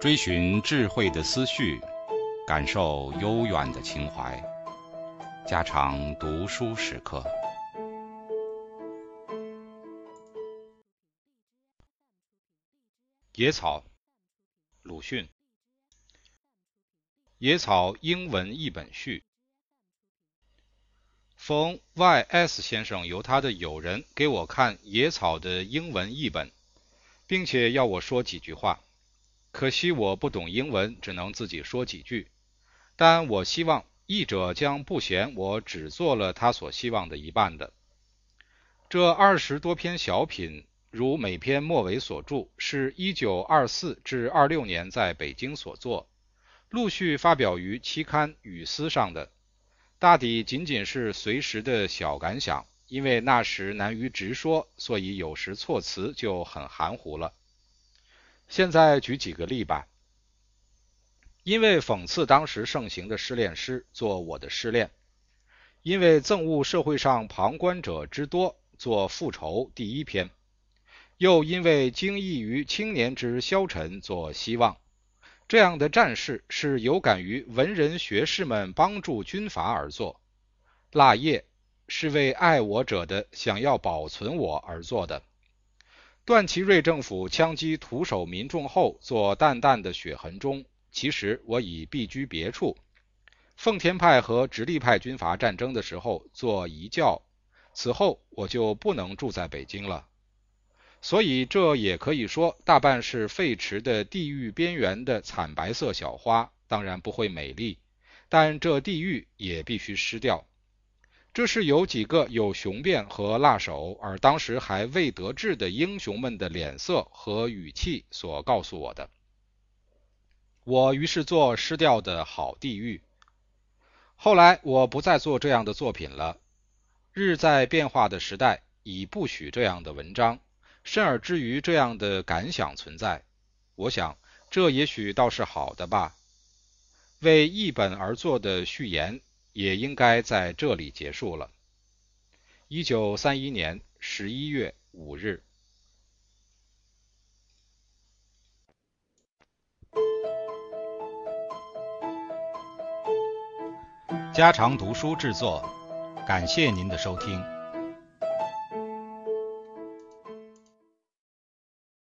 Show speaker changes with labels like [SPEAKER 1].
[SPEAKER 1] 追寻智慧的思绪，感受悠远的情怀。家常读书时刻。野草，鲁迅。野草英文译本序。从 Y.S 先生由他的友人给我看野草的英文译本，并且要我说几句话。可惜我不懂英文，只能自己说几句。但我希望译者将不嫌我只做了他所希望的一半的。这二十多篇小品，如每篇末尾所注，是一九二四至二六年在北京所作，陆续发表于期刊《语丝》上的。大抵仅仅是随时的小感想，因为那时难于直说，所以有时措辞就很含糊了。现在举几个例吧。因为讽刺当时盛行的失恋诗，做我的失恋；因为憎恶社会上旁观者之多，做复仇第一篇；又因为惊异于青年之消沉，做希望。这样的战事是有感于文人学士们帮助军阀而做，腊叶是为爱我者的想要保存我而做的。段祺瑞政府枪击徒手民众后，做淡淡的血痕中，其实我已避居别处。奉天派和直隶派军阀战争的时候，做遗教，此后我就不能住在北京了。所以这也可以说，大半是废池的地狱边缘的惨白色小花，当然不会美丽，但这地狱也必须失掉。这是有几个有雄辩和辣手，而当时还未得志的英雄们的脸色和语气所告诉我的。我于是做失掉的好地狱。后来我不再做这样的作品了。日在变化的时代，已不许这样的文章，甚而至于这样的感想存在。我想，这也许倒是好的吧。为一本而作的序言。也应该在这里结束了。一九三一年十一月五日，家常读书制作，感谢您的收听。